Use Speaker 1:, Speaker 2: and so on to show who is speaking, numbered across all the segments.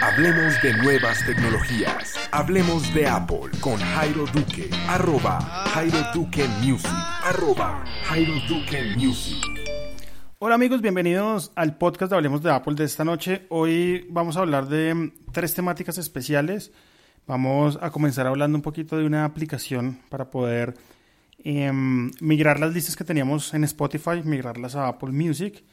Speaker 1: Hablemos de nuevas tecnologías. Hablemos de Apple con Jairo Duque. Arroba Jairo Duque Music. Arroba Jairo Duque Music.
Speaker 2: Hola amigos, bienvenidos al podcast de Hablemos de Apple de esta noche. Hoy vamos a hablar de tres temáticas especiales. Vamos a comenzar hablando un poquito de una aplicación para poder em, migrar las listas que teníamos en Spotify, migrarlas a Apple Music.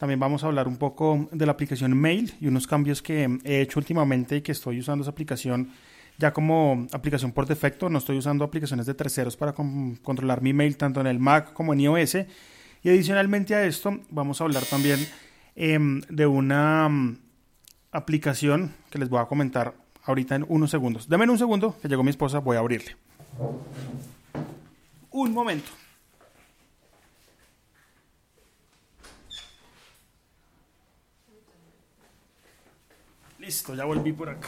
Speaker 2: También vamos a hablar un poco de la aplicación Mail y unos cambios que he hecho últimamente y que estoy usando esa aplicación ya como aplicación por defecto. No estoy usando aplicaciones de terceros para controlar mi mail tanto en el Mac como en iOS. Y adicionalmente a esto vamos a hablar también em, de una mm, aplicación que les voy a comentar ahorita en unos segundos. Denme un segundo, que llegó mi esposa, voy a abrirle. Un momento. Listo, ya volví por acá.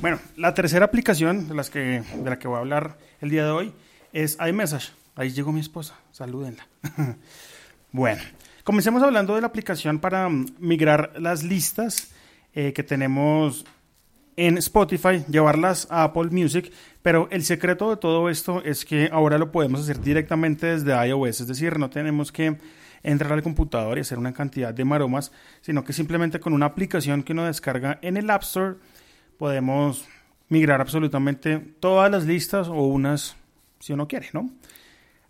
Speaker 2: Bueno, la tercera aplicación de, las que, de la que voy a hablar el día de hoy es iMessage. Ahí llegó mi esposa, salúdenla. bueno, comencemos hablando de la aplicación para mm, migrar las listas eh, que tenemos en Spotify, llevarlas a Apple Music, pero el secreto de todo esto es que ahora lo podemos hacer directamente desde iOS, es decir, no tenemos que entrar al computador y hacer una cantidad de maromas, sino que simplemente con una aplicación que uno descarga en el App Store podemos migrar absolutamente todas las listas o unas si uno quiere, ¿no?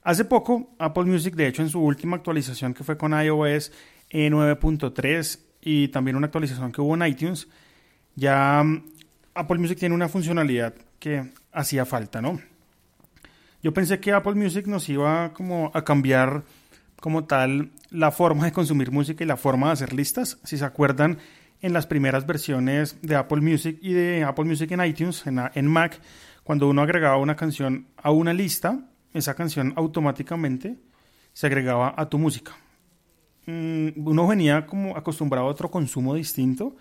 Speaker 2: Hace poco Apple Music, de hecho en su última actualización que fue con iOS 9.3 y también una actualización que hubo en iTunes, ya mm, Apple Music tiene una funcionalidad que hacía falta, ¿no? Yo pensé que Apple Music nos iba como a cambiar como tal la forma de consumir música y la forma de hacer listas. Si se acuerdan, en las primeras versiones de Apple Music y de Apple Music en iTunes, en, Mac, cuando uno agregaba una canción a una lista, esa canción automáticamente se agregaba a tu música. Mm, uno venía como acostumbrado a otro consumo distinto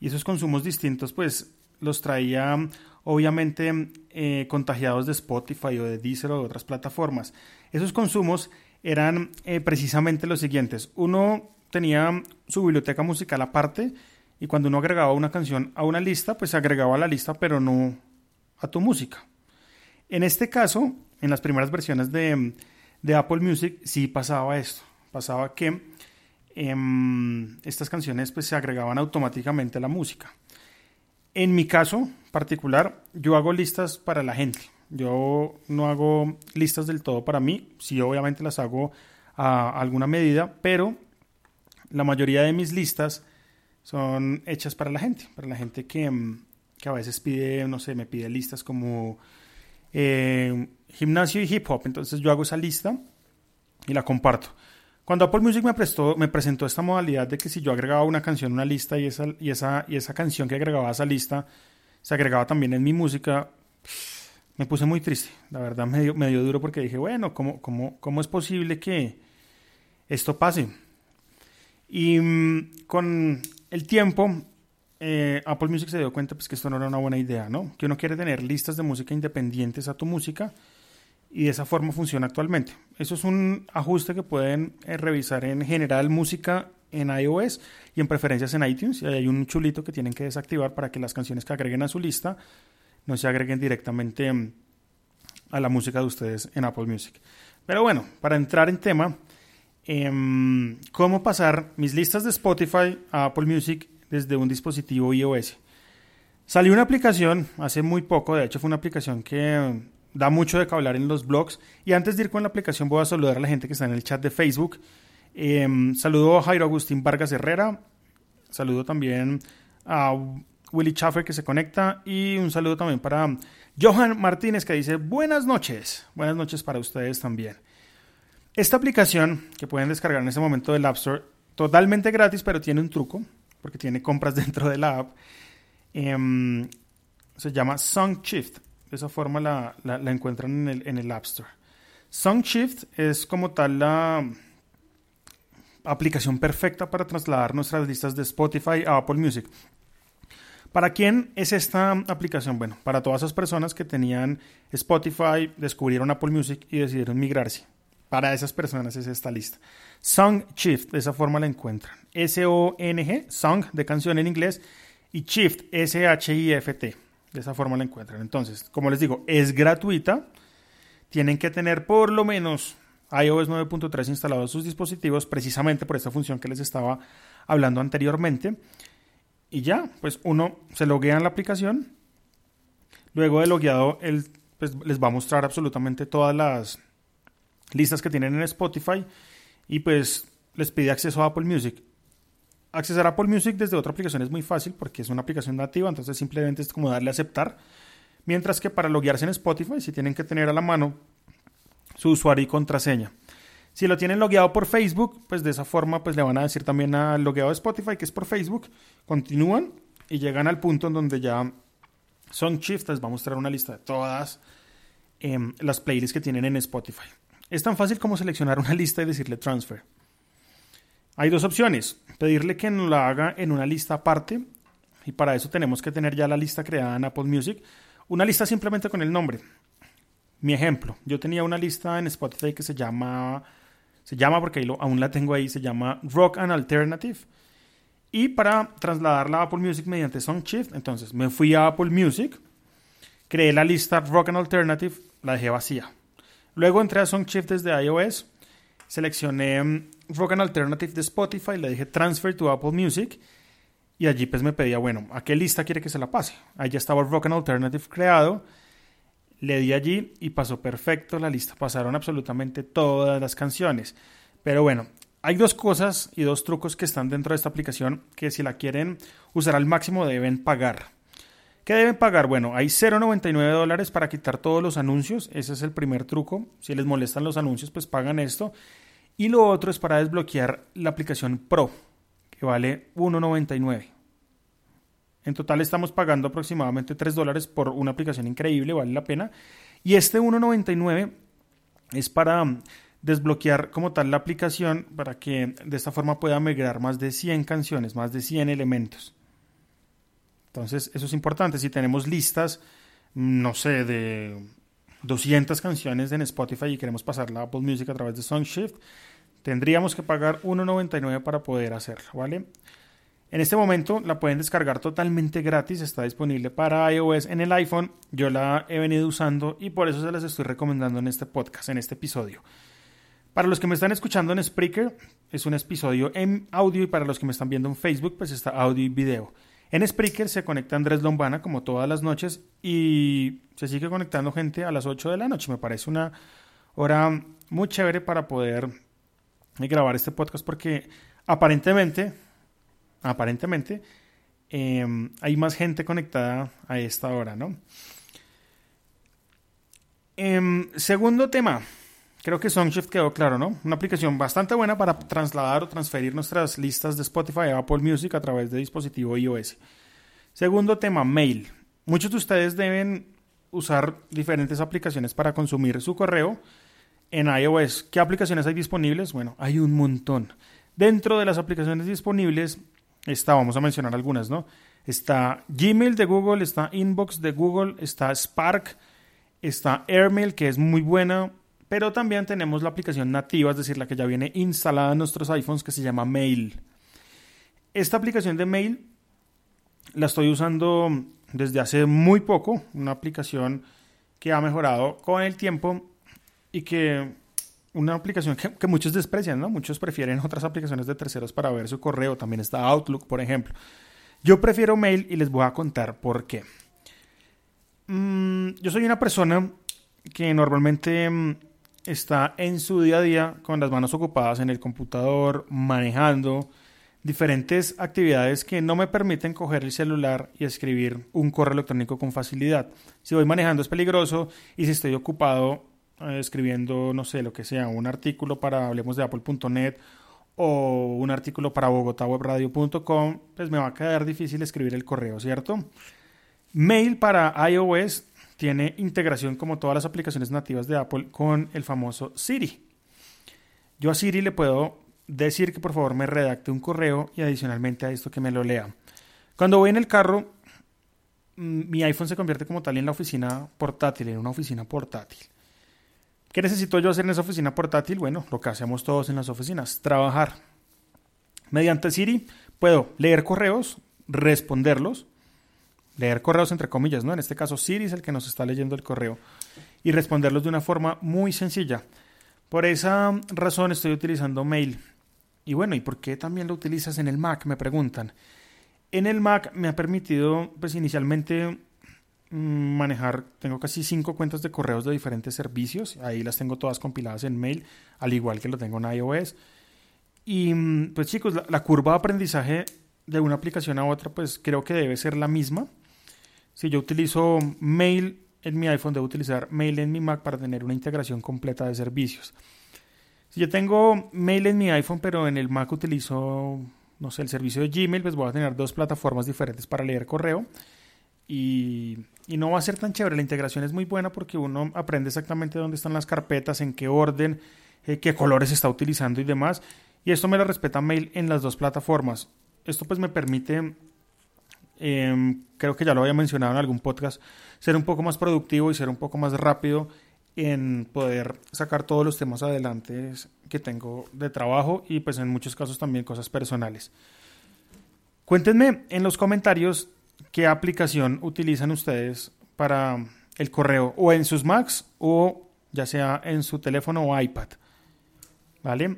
Speaker 2: y esos consumos distintos pues los traía obviamente eh, contagiados de Spotify o de Deezer o de otras plataformas. Esos consumos eran eh, precisamente los siguientes. Uno tenía su biblioteca musical aparte y cuando uno agregaba una canción a una lista, pues se agregaba a la lista, pero no a tu música. En este caso, en las primeras versiones de, Apple Music, sí pasaba esto. Pasaba que em, estas canciones pues, se agregaban automáticamente a la música. En mi caso particular, yo hago listas para la gente. Yo no hago listas del todo para mí, sí obviamente las hago a alguna medida, pero la mayoría de mis listas son hechas para la gente, para la gente que, mm, que a veces pide, no sé, me pide listas como eh, gimnasio y hip hop, entonces yo hago esa lista y la comparto. Cuando Apple Music me, prestó, me presentó esta modalidad de que si yo agregaba una canción a una lista y esa, y, esa, y esa canción que agregaba a esa lista se agregaba también en mi música, me puse muy triste. La verdad me dio, me dio duro porque dije, bueno, ¿cómo, cómo, cómo es posible que esto pase? Y mm, con el tiempo, eh, Apple Music se dio cuenta pues, que esto no era una buena idea, ¿no? Que uno quiere tener listas de música independientes a tu música y de esa forma funciona actualmente. Eso es un ajuste que pueden eh, revisar en general música en iOS y en preferencias en iTunes. Y hay un chulito que tienen que desactivar para que las canciones que agreguen a su lista no se agreguen directamente mm, a la música de ustedes en Apple Music. Pero bueno, para entrar en tema, em, ¿cómo pasar mis listas de Spotify a Apple Music desde un dispositivo iOS? Salió una aplicación hace muy poco, de hecho fue una aplicación que mm, da mucho de que hablar en los blogs. Y antes de ir con la aplicación voy a saludar a la gente que está en el chat de Facebook. Em, saludo a Jairo Agustín Vargas Herrera. Saludo también a Willy Schaffer que se conecta y un saludo también para Johan Martínez que dice buenas noches, buenas noches para ustedes también. Esta aplicación que pueden descargar en este momento del App Store, totalmente gratis, pero tiene un truco, porque tiene compras dentro de la app, em, se llama SongShift. De esa forma la, encuentran en el, en el App Store. SongShift es como tal la aplicación perfecta para trasladar nuestras listas de Spotify a Apple Music. ¿Para quién es esta aplicación? Bueno, para todas esas personas que tenían Spotify, descubrieron Apple Music y decidieron migrarse para esas personas es esta lista. Song Shift, de esa forma la encuentran. S-O-N-G, Song de canción en inglés, y Shift, S-H-I-F-T. De esa forma la encuentran. Entonces, como les digo, es gratuita. Tienen que tener por lo menos iOS 9.3 instalado en sus dispositivos, precisamente por esta función que les estaba hablando anteriormente. Y ya, pues uno se loguea en la aplicación. Luego de logueado, él pues, les va a mostrar absolutamente todas las listas que tienen en Spotify y pues les pide acceso a Apple Music. Accesar a Apple Music desde otra aplicación es muy fácil porque es una aplicación nativa, entonces simplemente es como darle a aceptar. Mientras que para loguearse en Spotify, si tienen que tener a la mano su usuario y contraseña. Si lo tienen logueado por Facebook, pues de esa forma pues le van a decir también al logueado de Spotify que es por Facebook. Continúan y llegan al punto en donde ya Shift les va a mostrar una lista de todas em, las playlists que tienen en Spotify. Es tan fácil como seleccionar una lista y decirle transfer. Hay dos opciones. Pedirle que nos la haga en una lista aparte. Y para eso tenemos que tener ya la lista creada en Apple Music. Una lista simplemente con el nombre. Mi ejemplo, yo tenía una lista en Spotify que se llama, se llama porque aún la tengo ahí, se llama Rock and Alternative. Y para trasladarla a Apple Music mediante SongShift, entonces me fui a Apple Music, creé la lista Rock and Alternative, la dejé vacía. Luego entré a SongShift desde iOS, seleccioné mm, Rock and Alternative de Spotify, le dije Transfer to Apple Music y allí pues me pedía, bueno, ¿a qué lista quiere que se la pase? Ahí ya estaba Rock and Alternative creado, le di allí y pasó perfecto la lista, pasaron absolutamente todas las canciones. Pero bueno, hay dos cosas y dos trucos que están dentro de esta aplicación que si la quieren usar al máximo deben pagar. ¿Qué deben pagar? Bueno, hay 0.99 dólares para quitar todos los anuncios. Ese es el primer truco. Si les molestan los anuncios, pues pagan esto. Y lo otro es para desbloquear la aplicación Pro, que vale 1.99. En total estamos pagando aproximadamente 3 dólares por una aplicación increíble, vale la pena. Y este 1.99 es para desbloquear como tal la aplicación para que de esta forma pueda migrar más de 100 canciones, más de 100 elementos. Entonces, eso es importante. Si tenemos listas, no sé, de 200 canciones en Spotify y queremos pasarla a Apple Music a través de SongShift, tendríamos que pagar 1.99 para poder hacerlo, ¿vale? En este momento la pueden descargar totalmente gratis, está disponible para iOS en el iPhone. Yo la he venido usando y por eso se las estoy recomendando en este podcast, en este episodio. Para los que me están escuchando en Spreaker, es un episodio en audio y para los que me están viendo en Facebook, pues está audio y video. En Spreaker se conecta Andrés Lombana como todas las noches y se sigue conectando gente a las 8 de la noche. Me parece una hora muy chévere para poder grabar este podcast porque aparentemente, aparentemente, em, hay más gente conectada a esta hora, ¿no? Em, segundo tema, Creo que SongShift quedó claro, ¿no? Una aplicación bastante buena para trasladar o transferir nuestras listas de Spotify a Apple Music a través de dispositivo iOS. Segundo tema, mail. Muchos de ustedes deben usar diferentes aplicaciones para consumir su correo en iOS. ¿Qué aplicaciones hay disponibles? Bueno, hay un montón. Dentro de las aplicaciones disponibles está, vamos a mencionar algunas, ¿no? Está Gmail de Google, está Inbox de Google, está Spark, está Airmail, que es muy buena, pero también tenemos la aplicación nativa, es decir, la que ya viene instalada en nuestros iPhones, que se llama Mail. Esta aplicación de Mail la estoy usando desde hace muy poco, una aplicación que ha mejorado con el tiempo y que una aplicación que, muchos desprecian, ¿no? Muchos prefieren otras aplicaciones de terceros para ver su correo. También está Outlook, por ejemplo. Yo prefiero Mail y les voy a contar por qué. Mm, yo soy una persona que normalmente mm, está en su día a día con las manos ocupadas en el computador, manejando diferentes actividades que no me permiten coger el celular y escribir un correo electrónico con facilidad. Si voy manejando es peligroso y si estoy ocupado escribiendo, no sé, lo que sea, un artículo para hablemos de apple.net o un artículo para bogotawebradio.com, pues me va a quedar difícil escribir el correo, ¿cierto? Mail para iOS tiene integración como todas las aplicaciones nativas de Apple con el famoso Siri. Yo a Siri le puedo decir que por favor me redacte un correo y adicionalmente a esto que me lo lea. Cuando voy en el carro, mm, mi iPhone se convierte como tal en la oficina portátil, en una oficina portátil. ¿Qué necesito yo hacer en esa oficina portátil? Bueno, lo que hacemos todos en las oficinas, trabajar. Mediante Siri puedo leer correos, responderlos, leer correos entre comillas, ¿no? En este caso Siri es el que nos está leyendo el correo y responderlos de una forma muy sencilla. Por esa razón estoy utilizando mail. Y bueno, ¿y por qué también lo utilizas en el Mac? Me preguntan. En el Mac me ha permitido, pues inicialmente manejar, tengo casi cinco cuentas de correos de diferentes servicios, ahí las tengo todas compiladas en mail, al igual que lo tengo en iOS. Y mm, pues chicos, la, curva de aprendizaje de una aplicación a otra, pues creo que debe ser la misma. Si yo utilizo mail en mi iPhone, debo utilizar mail en mi Mac para tener una integración completa de servicios. Si yo tengo mail en mi iPhone, pero en el Mac utilizo, no sé, el servicio de Gmail, pues voy a tener dos plataformas diferentes para leer correo. Y, no va a ser tan chévere. La integración es muy buena porque uno aprende exactamente dónde están las carpetas, en qué orden, eh, qué colores está utilizando y demás. Y esto me lo respeta Mail en las dos plataformas. Esto pues me permite, em, creo que ya lo había mencionado en algún podcast, ser un poco más productivo y ser un poco más rápido en poder sacar todos los temas adelante que tengo de trabajo y pues en muchos casos también cosas personales. Cuéntenme en los comentarios ¿qué aplicación utilizan ustedes para el correo? O en sus Macs o ya sea en su teléfono o iPad. ¿Vale?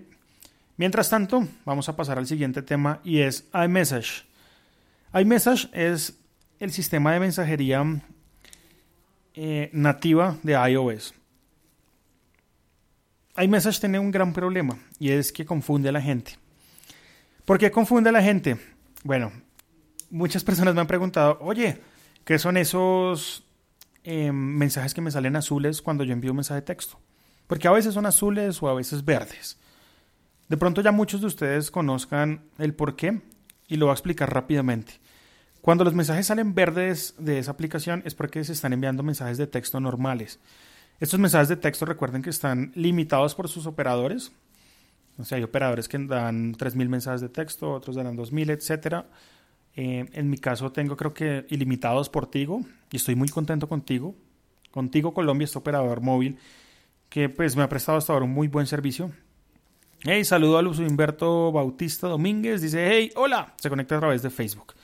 Speaker 2: Mientras tanto, vamos a pasar al siguiente tema y es iMessage. iMessage es el sistema de mensajería eh, nativa de iOS. iMessage tiene un gran problema y es que confunde a la gente. ¿Por qué confunde a la gente? Bueno, muchas personas me han preguntado, oye, ¿qué son esos em, mensajes que me salen azules cuando yo envío un mensaje de texto? Porque a veces son azules o a veces verdes. De pronto ya muchos de ustedes conozcan el por qué y lo voy a explicar rápidamente. Cuando los mensajes salen verdes de esa aplicación es porque se están enviando mensajes de texto normales. Estos mensajes de texto recuerden que están limitados por sus operadores. O sea, hay operadores que dan 3.000 mensajes de texto, otros dan 2.000, etcétera. Eh, en mi caso tengo creo que ilimitados por Tigo y estoy muy contento contigo. Contigo Colombia, este operador móvil que pues me ha prestado hasta ahora un muy buen servicio. Hey, saludo a Luz Humberto Bautista Domínguez. Dice, hey, hola. Se conecta a través de Facebook.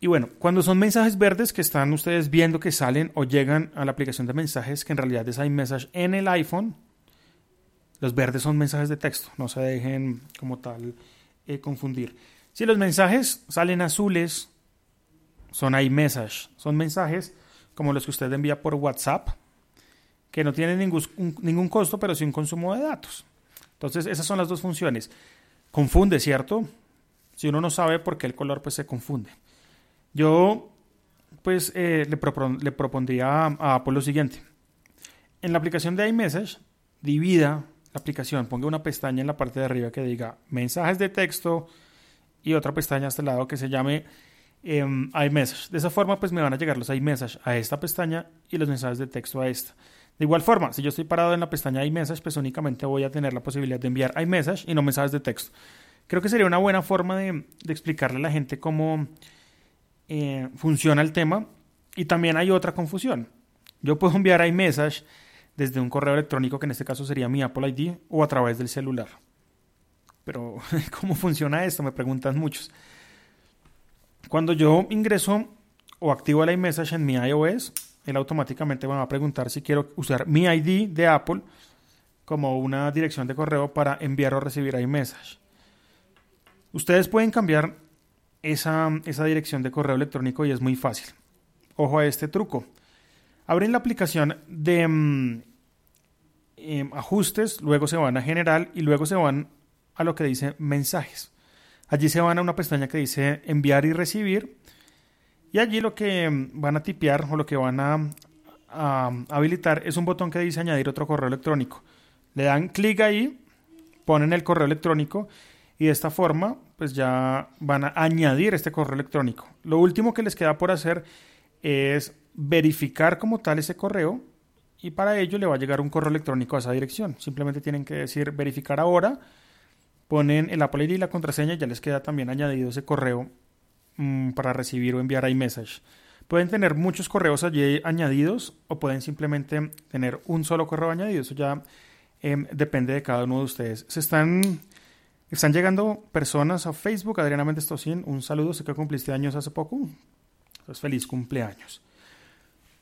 Speaker 2: Y bueno, cuando son mensajes verdes que están ustedes viendo que salen o llegan a la aplicación de mensajes, que en realidad es iMessage en el iPhone, los verdes son mensajes de texto. No se dejen como tal eh, confundir. Si los mensajes salen azules, son iMessage. Son mensajes como los que usted envía por WhatsApp, que no tienen ningún, costo, pero sí un consumo de datos. Entonces, esas son las dos funciones. Confunde, ¿cierto? Si uno no sabe por qué el color, pues se confunde. Yo, pues, eh, le, propondría a, a Apple lo siguiente. En la aplicación de iMessage, divida la aplicación, ponga una pestaña en la parte de arriba que diga mensajes de texto, y otra pestaña a este lado que se llame em, iMessage. De esa forma, pues me van a llegar los iMessage a esta pestaña y los mensajes de texto a esta. De igual forma, si yo estoy parado en la pestaña iMessage, pues únicamente voy a tener la posibilidad de enviar iMessage y no mensajes de texto. Creo que sería una buena forma de, explicarle a la gente cómo eh, funciona el tema. Y también hay otra confusión. Yo puedo enviar iMessage desde un correo electrónico, que en este caso sería mi Apple ID, o a través del celular. Pero, ¿cómo funciona esto? Me preguntan muchos. Cuando yo ingreso o activo el iMessage en mi iOS, él automáticamente me va a preguntar si quiero usar mi ID de Apple como una dirección de correo para enviar o recibir iMessage. Ustedes pueden cambiar esa, esa dirección de correo electrónico y es muy fácil. Ojo a este truco. Abren la aplicación de mm, em, ajustes, luego se van a general y luego se van a lo que dice mensajes. Allí se van a una pestaña que dice enviar y recibir. Y allí lo que van a tipear o lo que van a, habilitar es un botón que dice añadir otro correo electrónico. Le dan clic ahí, ponen el correo electrónico y de esta forma pues ya van a añadir este correo electrónico. Lo último que les queda por hacer es verificar como tal ese correo y para ello le va a llegar un correo electrónico a esa dirección. Simplemente tienen que decir verificar ahora ponen el Apple ID y la contraseña ya les queda también añadido ese correo mm, para recibir o enviar iMessage. Pueden tener muchos correos allí añadidos o pueden simplemente tener un solo correo añadido. Eso ya em, depende de cada uno de ustedes. Se están, están llegando personas a Facebook. Adriana Méndez Tocín, un saludo. Sé que cumpliste años hace poco. Entonces, feliz cumpleaños.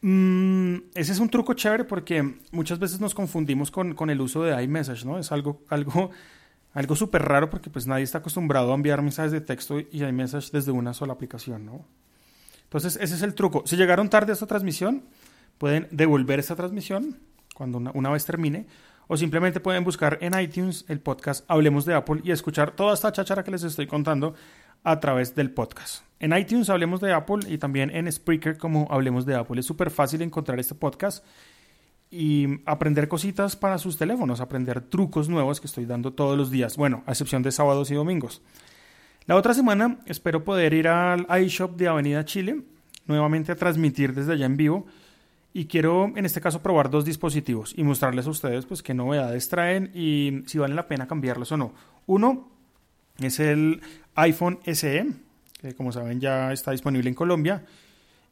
Speaker 2: Mm, ese es un truco chévere porque muchas veces nos confundimos con, con el uso de iMessage, ¿no? Es algo, algo, algo súper raro porque pues nadie está acostumbrado a enviar mensajes de texto y iMessage desde una sola aplicación, ¿no? Entonces, ese es el truco. Si llegaron tarde a esta transmisión, pueden devolver esta transmisión cuando una, vez termine, o simplemente pueden buscar en iTunes el podcast Hablemos de Apple y escuchar toda esta cháchara que les estoy contando a través del podcast. En iTunes Hablemos de Apple y también en Spreaker como Hablemos de Apple. Es súper fácil encontrar este podcast y aprender cositas para sus teléfonos, aprender trucos nuevos que estoy dando todos los días, bueno, a excepción de sábados y domingos. La otra semana espero poder ir al iShop de Avenida Chile, nuevamente a transmitir desde allá en vivo. Y quiero en este caso probar dos dispositivos y mostrarles a ustedes pues qué novedades traen y si vale la pena cambiarlos o no. Uno es el iPhone SE, que como saben ya está disponible en Colombia.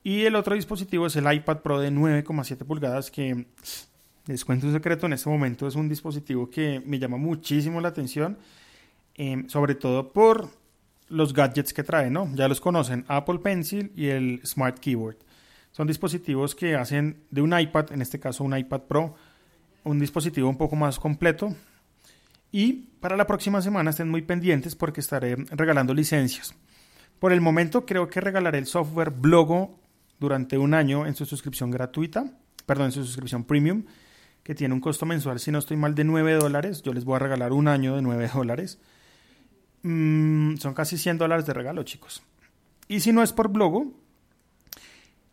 Speaker 2: Y el otro dispositivo es el iPad Pro de 9,7 pulgadas que les cuento un secreto en este momento es un dispositivo que me llama muchísimo la atención, eh, sobre todo por los gadgets que trae, ¿no? Ya los conocen, Apple Pencil y el Smart Keyboard. Son dispositivos que hacen de un iPad, en este caso un iPad Pro, un dispositivo un poco más completo. Y para la próxima semana estén muy pendientes porque estaré regalando licencias. Por el momento creo que regalaré el software Blogo durante un año en su suscripción gratuita, perdón, en su suscripción premium, que tiene un costo mensual, si no estoy mal, de 9 dólares. Yo les voy a regalar un año de 9 dólares. Mm, son casi 100 dólares de regalo, chicos. Y si no es por Blogo,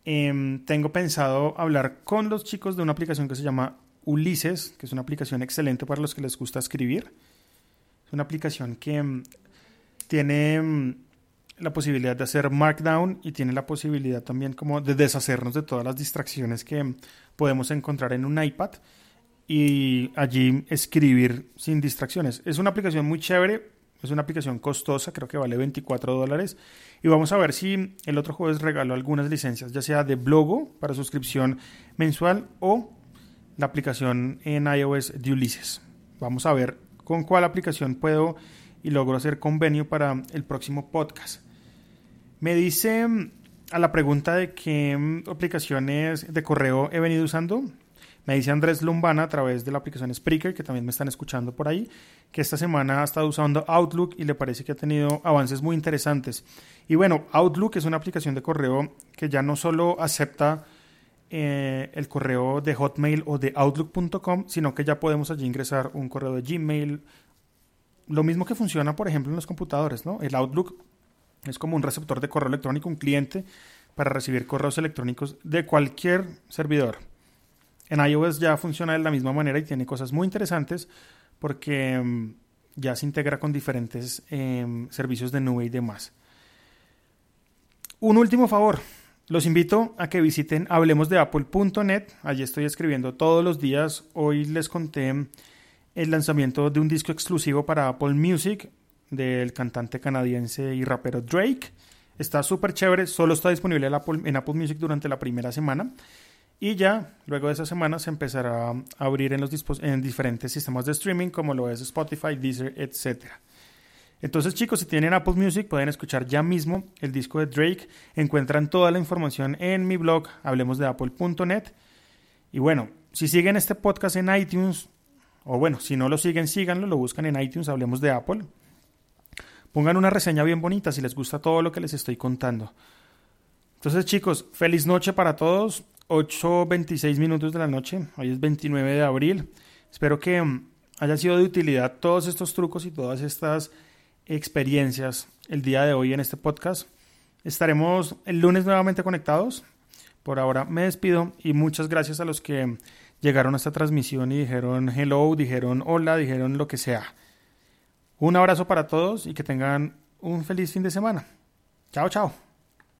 Speaker 2: em, tengo pensado hablar con los chicos de una aplicación que se llama Ulises, que es una aplicación excelente para los que les gusta escribir. Es una aplicación que em, tiene em, la posibilidad de hacer Markdown y tiene la posibilidad también como de deshacernos de todas las distracciones que podemos encontrar en un iPad y allí escribir sin distracciones. Es una aplicación muy chévere es una aplicación costosa, creo que vale 24 dólares. Y vamos a ver si el otro jueves regalo algunas licencias, ya sea de Blogo para suscripción mensual o la aplicación en iOS de Ulises. Vamos a ver con cuál aplicación puedo y logro hacer convenio para el próximo podcast. Me dice mm, a la pregunta de qué mm, aplicaciones de correo he venido usando. Me dice Andrés Lumbana a través de la aplicación Spreaker, que también me están escuchando por ahí, que esta semana ha estado usando Outlook y le parece que ha tenido avances muy interesantes. Y bueno, Outlook es una aplicación de correo que ya no solo acepta eh, el correo de Hotmail o de Outlook.com, sino que ya podemos allí ingresar un correo de Gmail. Lo mismo que funciona, por ejemplo, en los computadores, ¿no? El Outlook es como un receptor de correo electrónico, un cliente para recibir correos electrónicos de cualquier servidor. En iOS ya funciona de la misma manera y tiene cosas muy interesantes porque mm, ya se integra con diferentes em, servicios de nube y demás. Un último favor, los invito a que visiten hablemosdeapple.net. Allí estoy escribiendo todos los días. Hoy les conté el lanzamiento de un disco exclusivo para Apple Music del cantante canadiense y rapero Drake. Está súper chévere, solo está disponible en Apple Music durante la primera semana. Y ya luego de esa semana se empezará a abrir en, los en diferentes sistemas de streaming como lo es Spotify, Deezer, etc. Entonces chicos, si tienen Apple Music pueden escuchar ya mismo el disco de Drake. Encuentran toda la información en mi blog hablemosdeapple.net. Y bueno, si siguen este podcast en iTunes, o bueno, si no lo siguen, síganlo, lo buscan en iTunes, Hablemos de Apple. Pongan una reseña bien bonita si les gusta todo lo que les estoy contando. Entonces chicos, feliz noche para todos. 8.26 minutos de la noche, hoy es 29 de abril. Espero que mm, haya sido de utilidad todos estos trucos y todas estas experiencias el día de hoy en este podcast. Estaremos el lunes nuevamente conectados. Por ahora me despido y muchas gracias a los que llegaron a esta transmisión y dijeron hello, dijeron hola, dijeron lo que sea. Un abrazo para todos y que tengan un feliz fin de semana. Chao, chao.